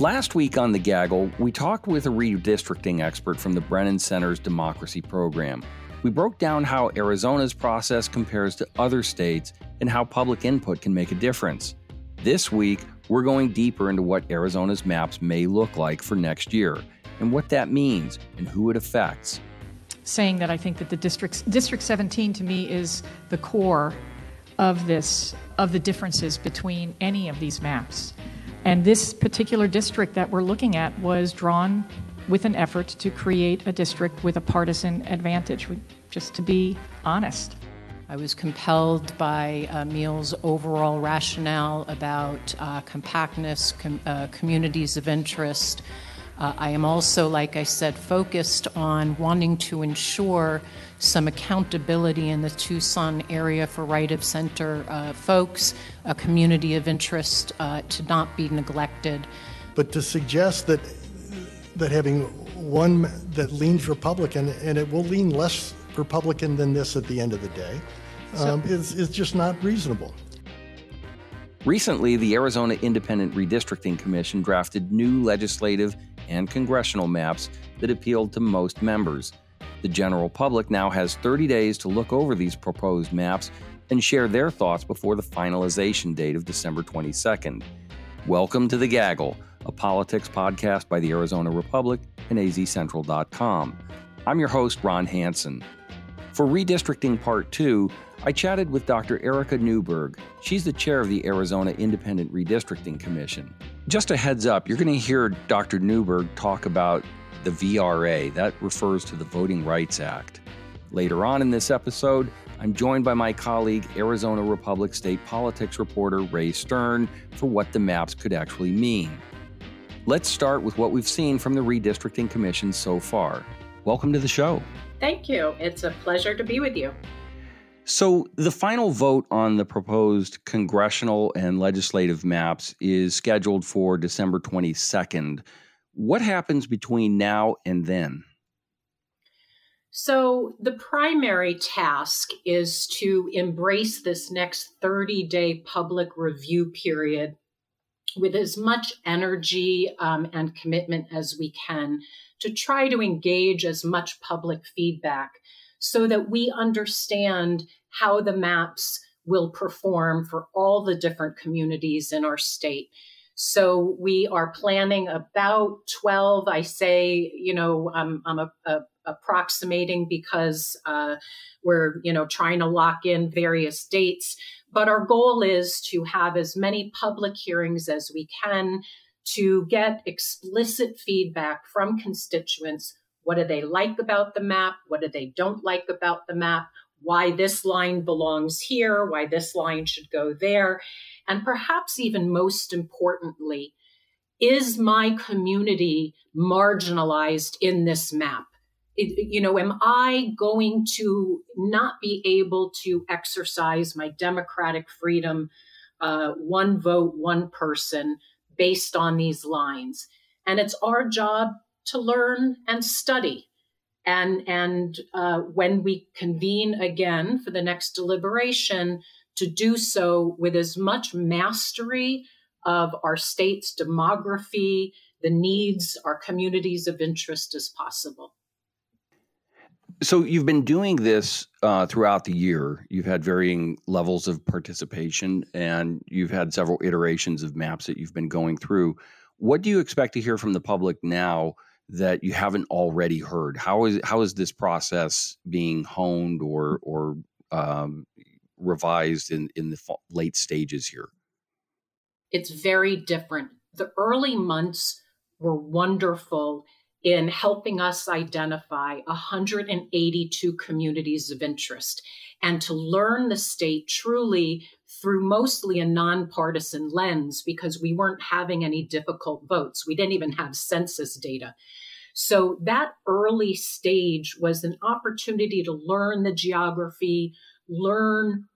Last week on The Gaggle, we talked with a redistricting expert from the Brennan Center's Democracy Program. We broke down how Arizona's process compares to other states and how public input can make a difference. This week, we're going deeper into what Arizona's maps may look like for next year and what that means and who it affects. Saying that I think that the district district 17 to me is the core of this of the differences between any of these maps. And this particular district that we're looking at was drawn with an effort to create a district with a partisan advantage, just to be honest. I was compelled by uh, Mehl's overall rationale about uh, compactness, com- uh, communities of interest. Uh, I am also, like I said, focused on wanting to ensure some accountability in the Tucson area for right of center uh, folks, a community of interest uh, to not be neglected. But to suggest that that having one that leans Republican and it will lean less Republican than this at the end of the day um, so, is, is just not reasonable. Recently, the Arizona Independent Redistricting Commission drafted new legislative and congressional maps that appealed to most members. The general public now has 30 days to look over these proposed maps and share their thoughts before the finalization date of December 22nd. Welcome to The Gaggle, a politics podcast by the Arizona Republic and azcentral.com. I'm your host, Ron Hansen. For Redistricting Part 2, I chatted with Dr. Erika Neuberg. She's the chair of the Arizona Independent Redistricting Commission. Just a heads up, you're going to hear Dr. Newberg talk about the VRA. That refers to the Voting Rights Act. Later on in this episode, I'm joined by my colleague, Arizona Republic State politics reporter Ray Stern, for what the maps could actually mean. Let's start with what we've seen from the Redistricting Commission so far. Welcome to the show. Thank you. It's a pleasure to be with you. So, the final vote on the proposed congressional and legislative maps is scheduled for December 22nd. What happens between now and then? So, the primary task is to embrace this next 30 day public review period with as much energy um, and commitment as we can to try to engage as much public feedback so that we understand how the maps will perform for all the different communities in our state. So we are planning about 12. I say, you know, I'm, I'm a, a, approximating because uh, we're, you know, trying to lock in various dates. But our goal is to have as many public hearings as we can to get explicit feedback from constituents. What do they like about the map? What do they don't like about the map? Why this line belongs here? Why this line should go there? And perhaps even most importantly, is my community marginalized in this map? You know, am I going to not be able to exercise my democratic freedom, uh, one vote, one person, based on these lines. And it's our job to learn and study. And, and uh, when we convene again for the next deliberation, to do so with as much mastery of our state's demography, the needs, our communities of interest as possible. So you've been doing this uh, throughout the year. You've had varying levels of participation, and you've had several iterations of maps that you've been going through. What do you expect to hear from the public now that you haven't already heard? How is how is this process being honed or or um, revised in in the late stages here? It's very different. The early months were wonderful in helping us identify 182 communities of interest and to learn the state truly through mostly a nonpartisan lens because we weren't having any difficult votes. We didn't even have census data. So that early stage was an opportunity to learn the geography, learn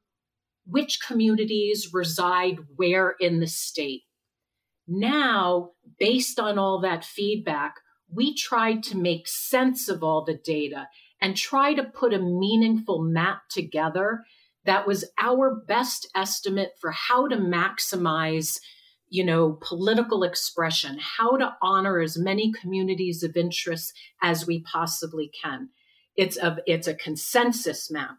which communities reside where in the state. Now, based on all that feedback, we tried to make sense of all the data and try to put a meaningful map together that was our best estimate for how to maximize you know, political expression, how to honor as many communities of interest as we possibly can. It's a, it's a consensus map.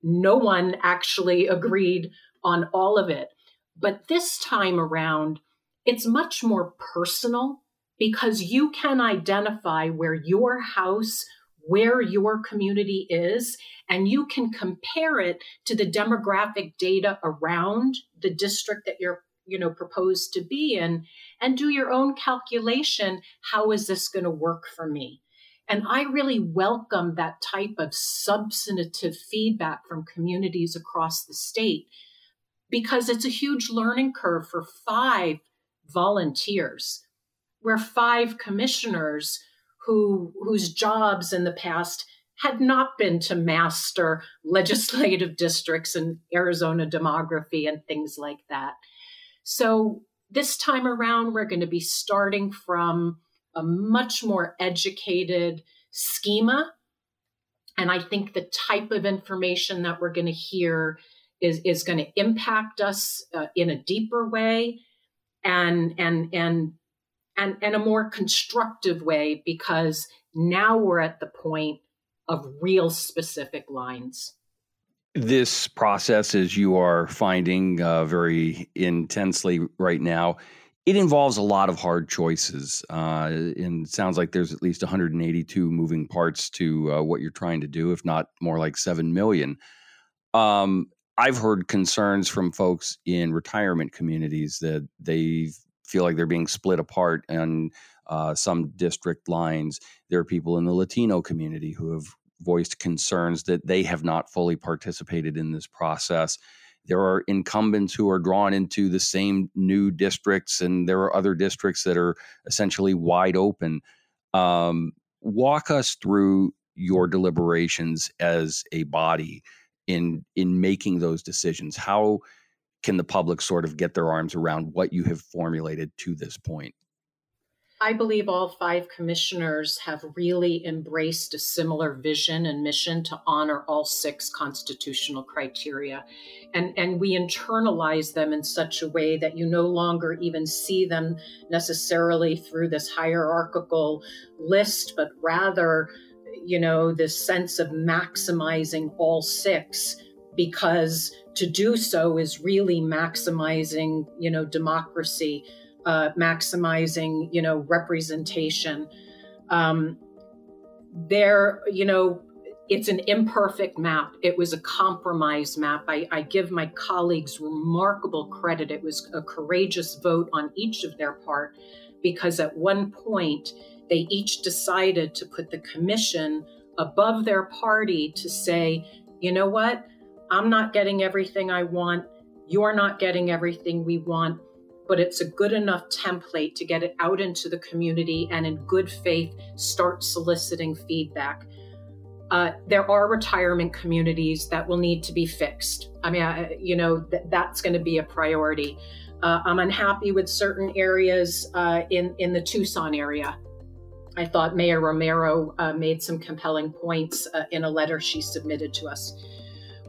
No one actually agreed on all of it. But this time around, it's much more personal because you can identify where your house, where your community is, and you can compare it to the demographic data around the district that you're you know proposed to be in and do your own calculation. How is this going to work for me? And i really welcome that type of substantive feedback from communities across the state because it's a huge learning curve for five volunteers where five commissioners who whose jobs in the past had not been to master legislative districts and Arizona demography and things like that. So this time around, we're going to be starting from a much more educated schema. And I think the type of information that we're going to hear is, is going to impact us uh, in a deeper way and, and, and and, and a more constructive way because now we're at the point of real specific lines. This process, as you are finding uh, very intensely right now, it involves a lot of hard choices. Uh, and it sounds like there's at least 182 moving parts to uh, what you're trying to do, if not more like 7 million. Um, I've heard concerns from folks in retirement communities that they've feel like they're being split apart on uh, some district lines. There are people in the Latino community who have voiced concerns that they have not fully participated in this process. There are incumbents who are drawn into the same new districts, and there are other districts that are essentially wide open. Um, walk us through your deliberations as a body in in making those decisions. How can the public sort of get their arms around what you have formulated to this point? I believe all five commissioners have really embraced a similar vision and mission to honor all six constitutional criteria. And, and we internalize them in such a way that you no longer even see them necessarily through this hierarchical list, but rather, you know, this sense of maximizing all six because to do so is really maximizing, you know, democracy, uh, maximizing, you know, representation. Um, there, you know, it's an imperfect map. It was a compromise map. I, I, give my colleagues remarkable credit. It was a courageous vote on each of their part because at one point they each decided to put the commission above their party to say, you know what? I'm not getting everything I want. You're not getting everything we want, but it's a good enough template to get it out into the community and in good faith start soliciting feedback. Uh, there are retirement communities that will need to be fixed. I mean, I, you know, th- that's going to be a priority. Uh, I'm unhappy with certain areas uh, in in the Tucson area. I thought Mayor Romero uh, made some compelling points uh, in a letter she submitted to us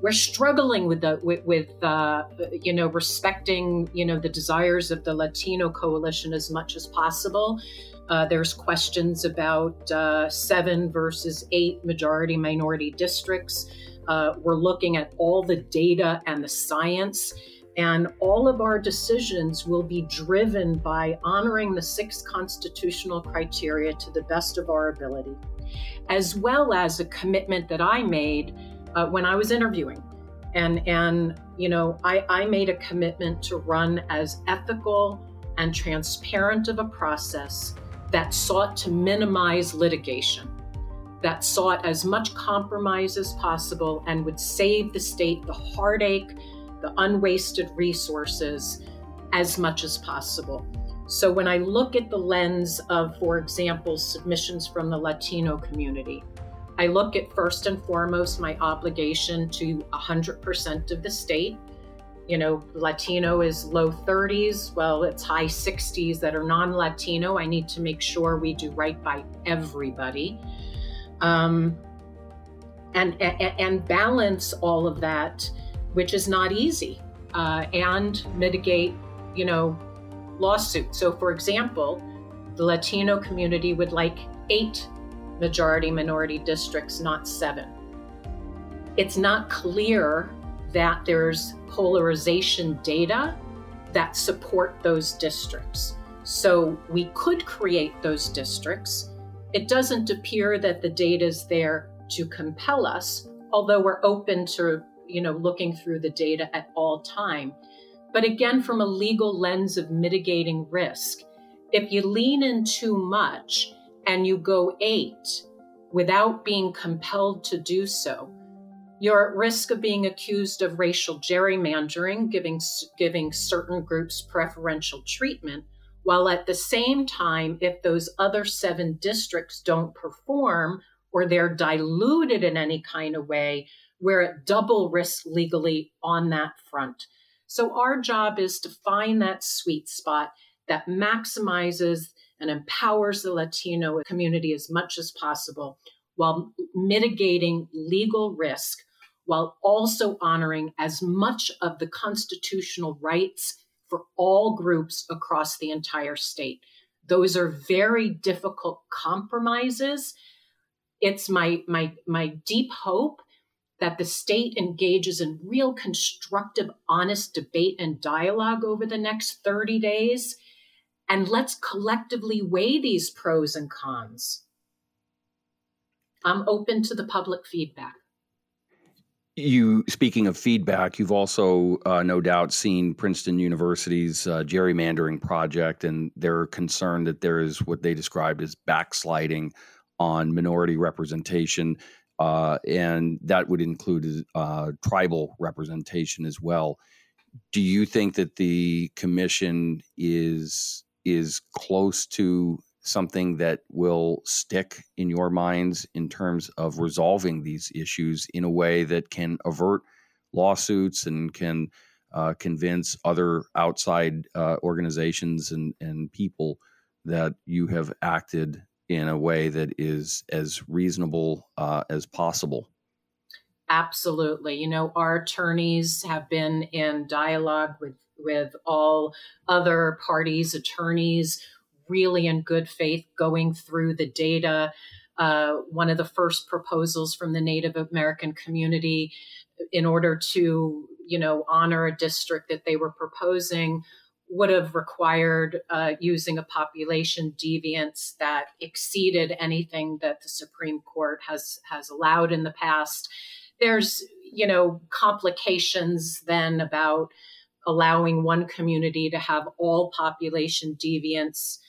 we're struggling with the with, with uh, you know respecting you know the desires of the Latino coalition as much as possible. Uh, there's questions about uh, seven versus eight majority minority districts. Uh, we're looking at all the data and the science. And all of our decisions will be driven by honoring the six constitutional criteria to the best of our ability, as well as a commitment that I made uh, when I was interviewing. And, and you know, I, I made a commitment to run as ethical and transparent of a process that sought to minimize litigation, that sought as much compromise as possible and would save the state the heartache, the unwasted resources as much as possible. So when I look at the lens of, for example, submissions from the Latino community, I look at first and foremost my obligation to 100% of the state. You know, Latino is low 30s, well, it's high 60s that are non Latino. I need to make sure we do right by everybody. Um, and, and, balance all of that, which is not easy, uh, and mitigate, you know, lawsuit. So, for example, the Latino community would like eight majority minority districts, not seven. It's not clear that there's polarization data that support those districts. So we could create those districts. It doesn't appear that the data is there to compel us, although we're open to you know looking through the data at all time. But again, from a legal lens of mitigating risk, if you lean in too much and you go eight without being compelled to do so, you're at risk of being accused of racial gerrymandering, giving, giving certain groups preferential treatment, while at the same time, if those other seven districts don't perform or they're diluted in any kind of way, we're at double risk legally on that front. So, our job is to find that sweet spot that maximizes and empowers the Latino community as much as possible while mitigating legal risk while also honoring as much of the constitutional rights for all groups across the entire state. Those are very difficult compromises. It's my, my, my deep hope that the state engages in real constructive, honest debate and dialogue over the next 30 days. And let's collectively weigh these pros and cons. I'm open to the public feedback you speaking of feedback you've also uh, no doubt seen princeton university's uh, gerrymandering project and they're concerned that there is what they described as backsliding on minority representation uh, and that would include uh, tribal representation as well do you think that the commission is is close to something that will stick in your minds in terms of resolving these issues in a way that can avert lawsuits and can uh, convince other outside uh, organizations and, and people that you have acted in a way that is as reasonable uh, as possible. Absolutely. You know, our attorneys have been in dialogue with with all other parties' attorneys really in good faith going through the data. Uh, one of the first proposals from the Native American community in order to, you know, honor a district that they were proposing would have required uh, using a population deviance that exceeded anything that the Supreme Court has has allowed in the past. There's, you know, complications then about allowing one community to have all population deviance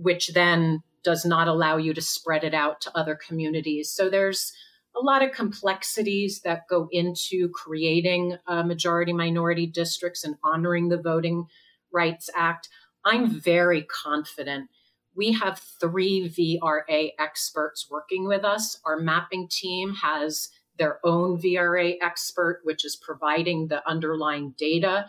which then does not allow you to spread it out to other communities. So there's a lot of complexities that go into creating majority minority districts and honoring the Voting Rights Act. I'm very confident. We have three VRA experts working with us. Our mapping team has their own VRA expert, which is providing the underlying data.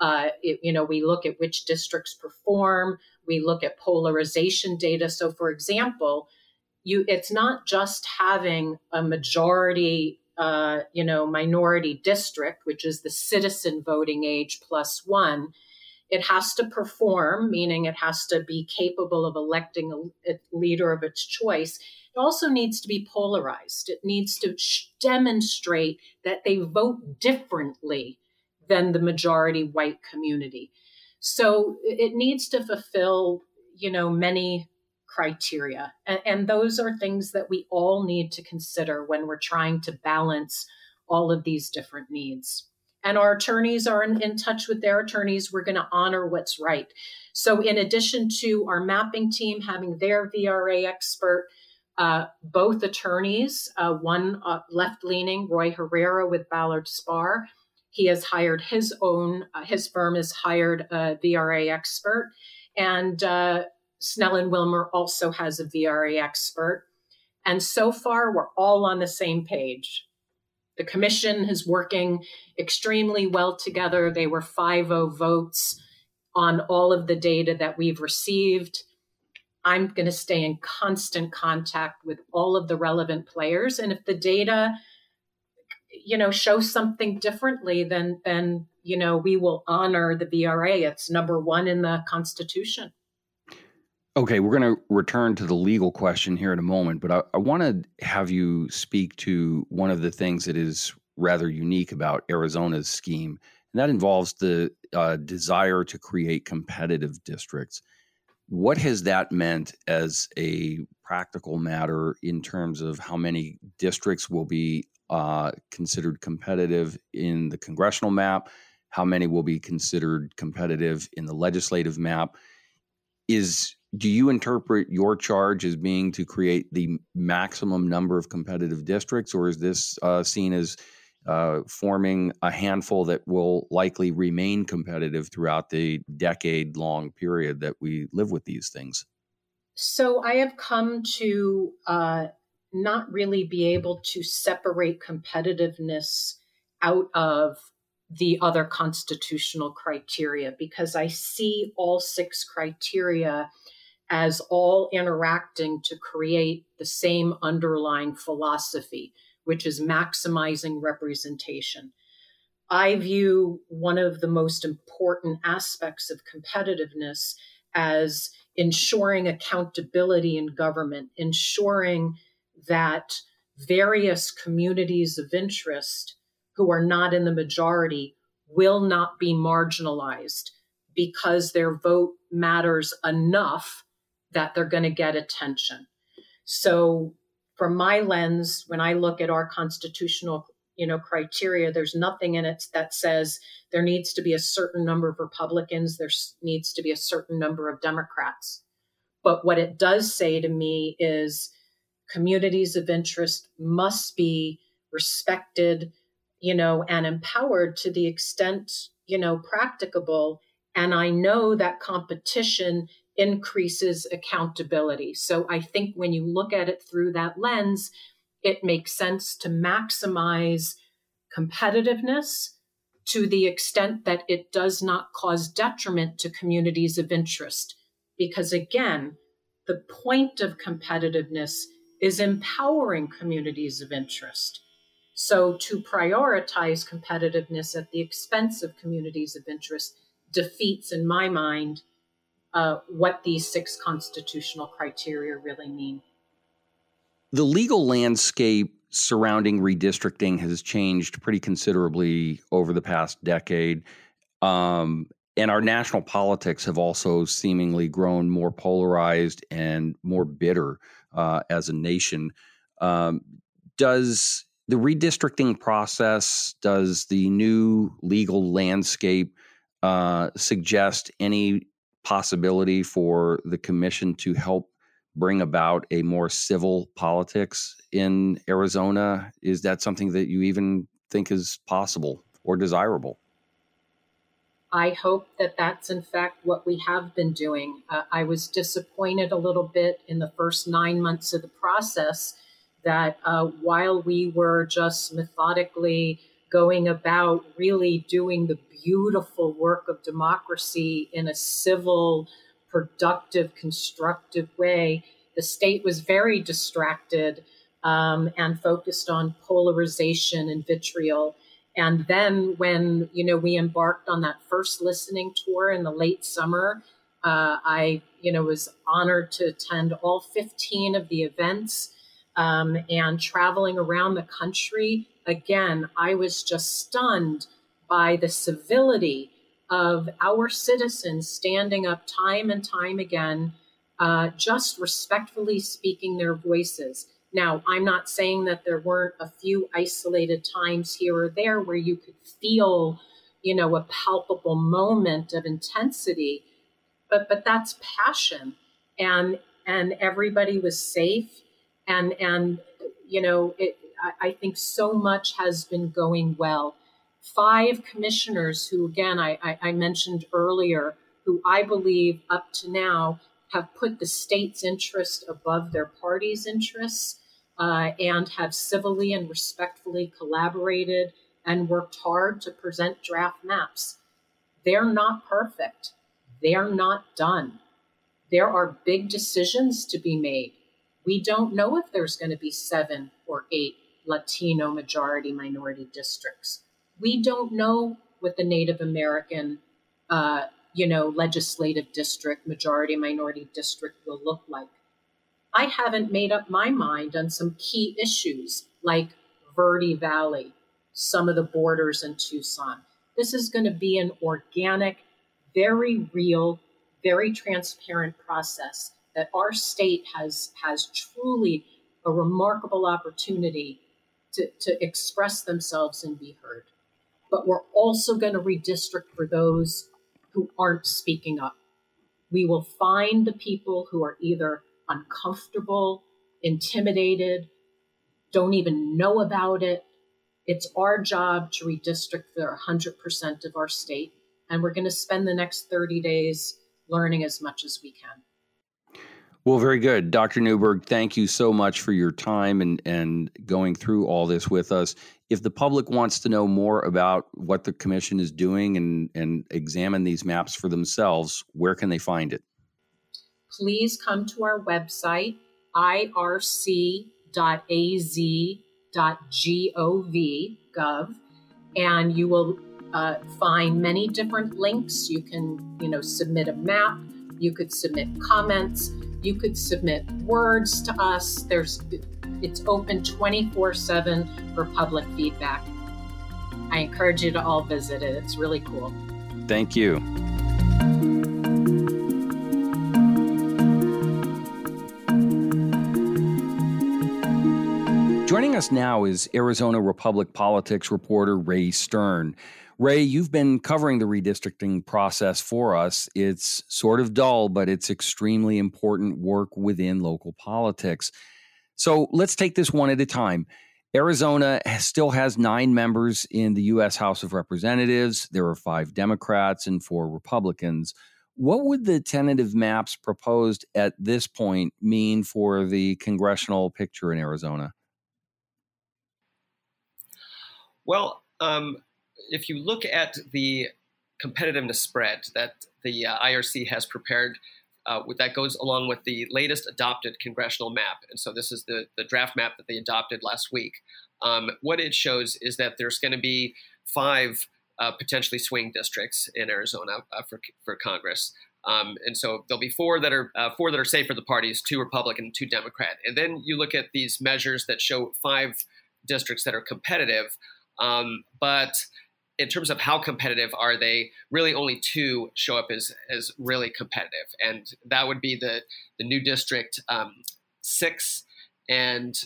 Uh, it, you know, we look at which districts perform, we look at polarization data. So, for example, you it's not just having a majority, uh, you know, minority district, which is the citizen voting age plus one. It has to perform, meaning it has to be capable of electing a, leader of its choice. It also needs to be polarized. It needs to sh- demonstrate that they vote differently than the majority white community. So it needs to fulfill, you know, many criteria. And, and, those are things that we all need to consider when we're trying to balance all of these different needs. And our attorneys are in, in touch with their attorneys. We're going to honor what's right. So, in addition to our mapping team having their VRA expert, uh, both attorneys, uh, one uh, left leaning, Roy Herrera with Ballard Spahr, he has hired his own, uh, his firm has hired a VRA expert. And uh, Snell and Wilmer also has a VRA expert. And so far, we're all on the same page. The commission is working extremely well together. They were 5 0 votes on all of the data that we've received. I'm going to stay in constant contact with all of the relevant players. And if the data you know, show something differently, then then you know we will honor the VRA. It's number one in the Constitution. Okay, we're going to return to the legal question here in a moment, but I, I want to have you speak to one of the things that is rather unique about Arizona's scheme, and that involves the uh, desire to create competitive districts. What has that meant as a practical matter in terms of how many districts will be uh, considered competitive in the congressional map? How many will be considered competitive in the legislative map? Is do you interpret your charge as being to create the maximum number of competitive districts, or is this uh, seen as uh, forming a handful that will likely remain competitive throughout the decade long period that we live with these things? So I have come to uh, not really be able to separate competitiveness out of the other constitutional criteria because I see all six criteria as all interacting to create the same underlying philosophy, which is maximizing representation. I view one of the most important aspects of competitiveness as ensuring accountability in government, ensuring that various communities of interest who are not in the majority will not be marginalized because their vote matters enough that they're going to get attention. So, from my lens, when I look at our constitutional you know criteria there's nothing in it that says there needs to be a certain number of republicans there needs to be a certain number of democrats but what it does say to me is communities of interest must be respected you know and empowered to the extent you know practicable and i know that competition increases accountability. So I think when you look at it through that lens, it makes sense to maximize competitiveness to the extent that it does not cause detriment to communities of interest. Because again, the point of competitiveness is empowering communities of interest. So to prioritize competitiveness at the expense of communities of interest defeats, in my mind, uh, what these six constitutional criteria really mean. The legal landscape surrounding redistricting has changed pretty considerably over the past decade. Um, and our national politics have also seemingly grown more polarized and more bitter uh, as a nation. Um, does the redistricting process, does the new legal landscape uh, suggest any possibility for the commission to help bring about a more civil politics in Arizona? Is that something that you even think is possible or desirable? I hope that that's in fact what we have been doing. Uh, I was disappointed a little bit in the first nine months of the process that uh, while we were just methodically going about really doing the beautiful work of democracy in a civil, productive, constructive way. The state was very distracted um, and focused on polarization and vitriol. And then when you know we embarked on that first listening tour in the late summer, uh, I you know was honored to attend all 15 of the events um, and traveling around the country. Again, I was just stunned by the civility of our citizens standing up time and time again, uh, just respectfully speaking their voices. Now, I'm not saying that there weren't a few isolated times here or there where you could feel, you know, a palpable moment of intensity, but but that's passion, and and everybody was safe, and and you know, it, I, I think so much has been going well five commissioners who, again, I, I, I mentioned earlier, who I believe up to now have put the state's interest above their party's interests uh, and have civilly and respectfully collaborated and worked hard to present draft maps. They're not perfect. They're not done. There are big decisions to be made. We don't know if there's going to be seven or eight Latino majority minority districts. We don't know what the Native American, uh, you know, legislative district, majority minority district will look like. I haven't made up my mind on some key issues like Verde Valley, some of the borders in Tucson. This is going to be an organic, very real, very transparent process that our state has has truly a remarkable opportunity to, to express themselves and be heard. But we're also going to redistrict for those who aren't speaking up. We will find the people who are either uncomfortable, intimidated, don't even know about it. It's our job to redistrict for 100% of our state. And we're going to spend the next 30 days learning as much as we can. Well, very good. Dr. Neuberg, thank you so much for your time and, and going through all this with us. If the public wants to know more about what the commission is doing and, and examine these maps for themselves, where can they find it? Please come to our website, irc.az.gov, gov, and you will uh, find many different links. You can, you know, submit a map. You could submit comments you could submit words to us. There's it's open 24/7 for public feedback. I encourage you to all visit it. It's really cool. Thank you. Joining us now is Arizona Republic politics reporter Ray Stern. Ray, you've been covering the redistricting process for us. It's sort of dull, but it's extremely important work within local politics. So let's take this one at a time. Arizona still has nine members in the U.S. House of Representatives. There are five Democrats and four Republicans. What would the tentative maps proposed at this point mean for the congressional picture in Arizona? Well, um, if you look at the competitiveness spread that the uh, IRC has prepared, uh, that goes along with the latest adopted congressional map. And so this is the, the draft map that they adopted last week. Um, what it shows is that there's going to be five uh, potentially swing districts in Arizona uh, for, for Congress. Um, and so there'll be four that are uh, four that are safe for the parties, two Republican, two Democrat. And then you look at these measures that show five districts that are competitive, um, but in terms of how competitive are they, really only two show up as as really competitive, and that would be the the new district um, six and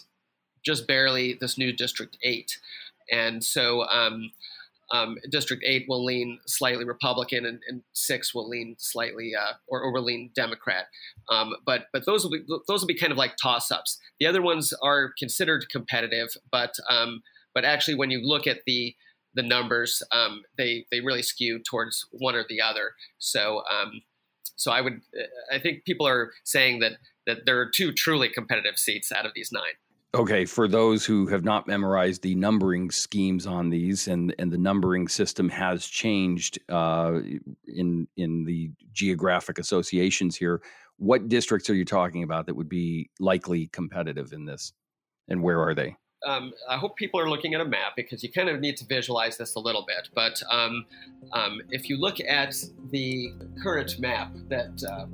just barely this new district eight, and so. Um, um, District 8 will lean slightly Republican, and, and 6 will lean slightly uh, or, or will lean Democrat. Um, but but those will be those will be kind of like toss ups. The other ones are considered competitive, but um, but actually, when you look at the the numbers, um, they they really skew towards one or the other. So um, so I would I think people are saying that that there are two truly competitive seats out of these nine. Okay, for those who have not memorized the numbering schemes on these, and and the numbering system has changed uh, in in the geographic associations here. What districts are you talking about that would be likely competitive in this, and where are they? Um, I hope people are looking at a map because you kind of need to visualize this a little bit. But um, um, if you look at the current map that uh,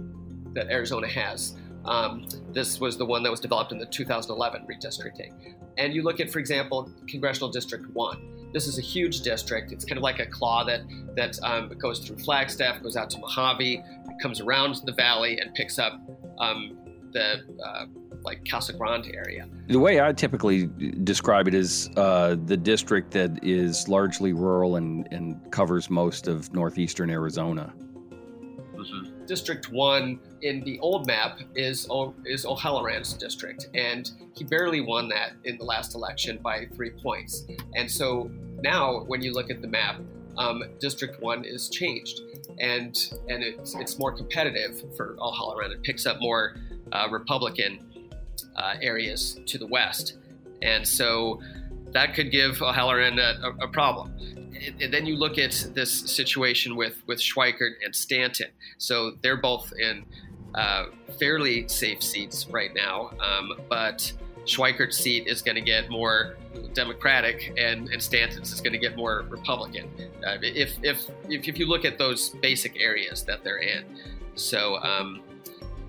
that Arizona has, um, this was the one that was developed in the 2011 redistricting, and you look at, for example, Congressional District One. This is a huge district. It's kind of like a claw that that um, goes through Flagstaff, goes out to Mohave, comes around the valley, and picks up the uh, like Casa Grande area. The way I typically describe it is uh, the district that is largely rural and, and covers most of northeastern Arizona. Mm-hmm. District one in the old map is is O'Halleran's district, and he barely won that in the last election by three points. And so now, when you look at the map, um, District One is changed, and and it's it's more competitive for O'Halleran. It picks up more uh, Republican uh, areas to the west. And so that could give O'Halleran a, a, problem. And then you look at this situation with, with Schweikert and Stanton. So they're both in uh, fairly safe seats right now, um, but Schweikert's seat is going to get more Democratic and, and Stanton's is going to get more Republican. Uh, if, if, if, if you look at those basic areas that they're in. So, um,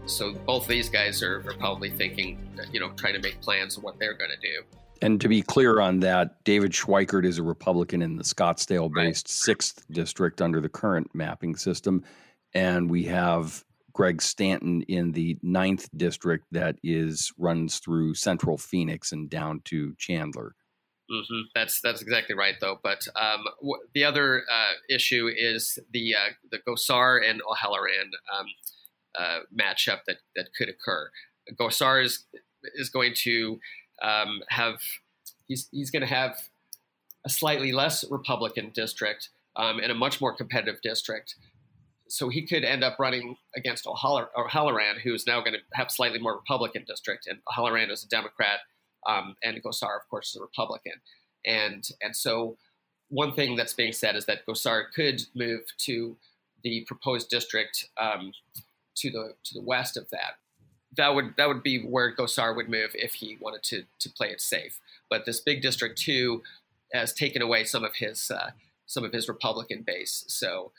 so both these guys are, are probably thinking, you know, trying to make plans of what they're going to do. And to be clear on that, David Schweikert is a Republican in the Scottsdale based right. 6th district under the current mapping system. And we have Greg Stanton in the 9th district that is runs through central Phoenix and down to Chandler. Mm-hmm. That's that's exactly right, though. But um, w- the other uh, issue is the uh, the Gosar and O'Halleran um, uh, matchup that that could occur. Gosar is is going to um, have he's he's going to have a slightly less Republican district um, and a much more competitive district. So he could end up running against O'Halleran, who's now going to have slightly more Republican district, and O'Halleran is a Democrat, um, and Gosar, of course, is a Republican. And and so one thing that's being said is that Gosar could move to the proposed district um, to the to the west of that. That would that would be where Gosar would move if he wanted to to play it safe. But this big district two has taken away some of his uh, some of his Republican base. So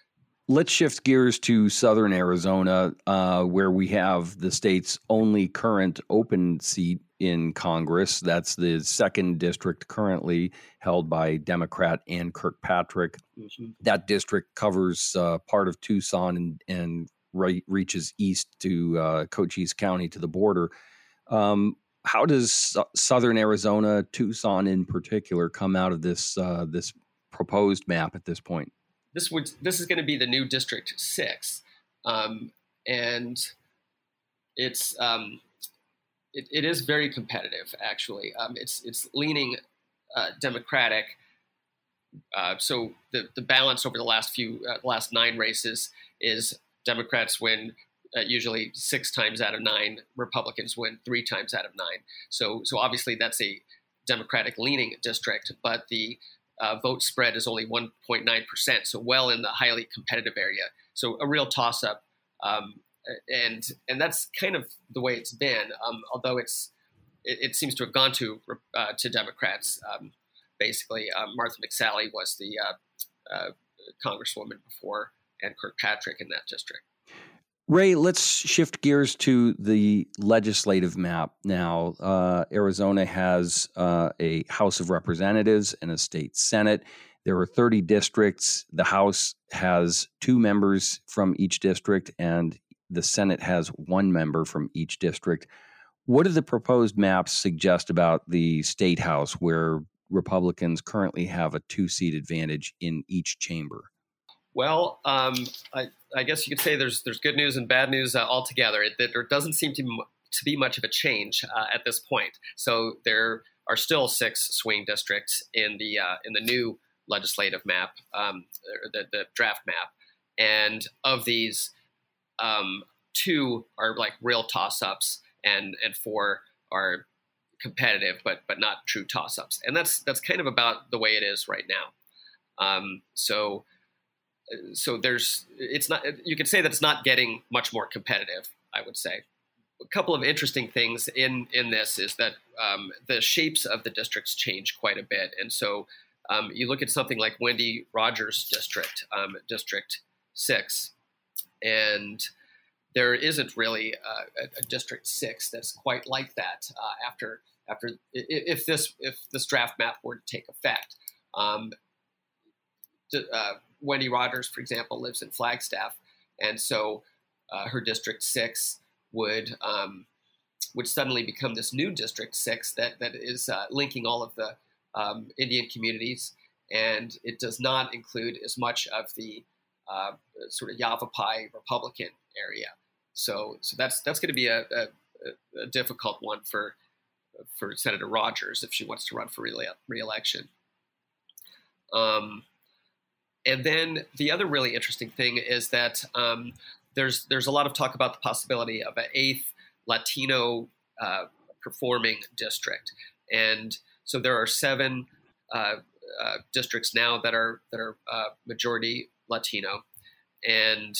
let's shift gears to southern Arizona, uh, where we have the state's only current open seat in Congress. That's the second district currently held by Democrat Ann Kirkpatrick. Mm-hmm. That district covers uh, part of Tucson and, and right, reaches east to uh, Cochise County to the border. Um, how does southern Arizona, Tucson in particular, come out of this uh, this proposed map at this point? This would this is going to be the new District Six, um, and it's um, it, it is very competitive. Actually, um, it's it's leaning uh, Democratic. Uh, so the the balance over the last few uh, last nine races is Democrats win uh, usually six times out of nine. Republicans win three times out of nine. So, so obviously that's a Democratic leaning district, but the uh, vote spread is only 1.9 percent, so well in the highly competitive area. So a real toss up, um, and and that's kind of the way it's been. Um, although it's it, it, seems to have gone to uh, to Democrats. Um, basically, um, Martha McSally was the uh, uh, congresswoman before and Kirkpatrick in that district. Ray, let's shift gears to the legislative map now. Uh, Arizona has uh, a House of Representatives and a state Senate. There are 30 districts. The House has two members from each district, and the Senate has one member from each district. What do the proposed maps suggest about the state House, where Republicans currently have a two seat advantage in each chamber? Well, um, I, I, guess you could say there's there's good news and bad news uh, altogether. It, there doesn't seem to to be much of a change uh, at this point. So there are still six swing districts in the uh, in the new legislative map, um, the, the, draft map, and of these, um, two are like real toss ups, and and four are competitive, but but not true toss ups. And that's that's kind of about the way it is right now. Um, so so there's it's not you could say that it's not getting much more competitive i would say. A couple of interesting things in in this is that um, the shapes of the districts change quite a bit. And so um, you look at something like wendy rogers district um, district 6 and there isn't really a, a, district 6 that's quite like that uh, after after if this if this draft map were to take effect. Um, uh, Wendy Rogers, for example, lives in Flagstaff, and so uh, her District Six would um, would suddenly become this new District Six that that is uh, linking all of the um, Indian communities, and it does not include as much of the uh, sort of Yavapai Republican area. So so that's that's going to be a, a, a, difficult one for for Senator Rogers if she wants to run for re-election. Um, and then the other really interesting thing is that um, there's there's a lot of talk about the possibility of an eighth Latino uh, performing district, and so there are seven uh, uh, districts now that are that are uh, majority Latino, and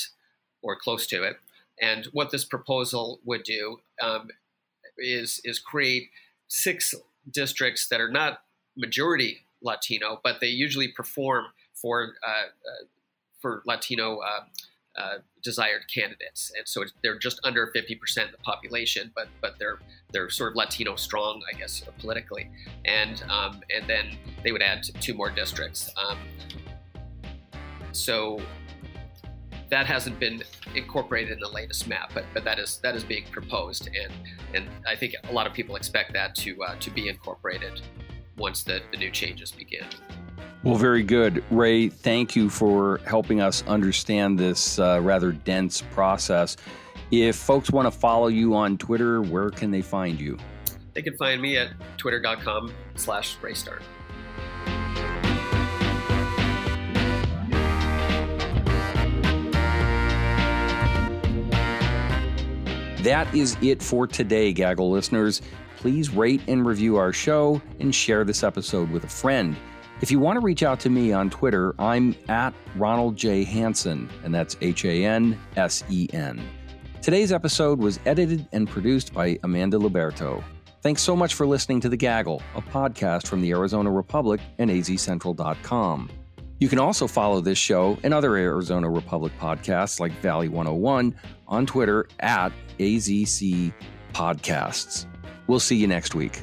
or close to it. And what this proposal would do um, is is create six districts that are not majority Latino, but they usually perform for uh, uh, for Latino uh, desired candidates, and so they're just under 50% of the population, but but they're they're sort of Latino strong, I guess, politically, and um, and then they would add two more districts. Um, so that hasn't been incorporated in the latest map, but, but that is that is being proposed, and and I think a lot of people expect that to uh, to be incorporated once the, the new changes begin. Well, very good. Ray, thank you for helping us understand this uh, rather dense process. If folks want to follow you on Twitter, where can they find you? They can find me at twitter.com slash raystart. That is it for today, Gaggle listeners. Please rate and review our show and share this episode with a friend. If you want to reach out to me on Twitter, I'm at Ronald J. Hansen, and that's H A N S E N. Today's episode was edited and produced by Amanda Luberto. Thanks so much for listening to The Gaggle, a podcast from the Arizona Republic and azcentral.com. You can also follow this show and other Arizona Republic podcasts like Valley 101 on Twitter at AZC Podcasts. We'll see you next week.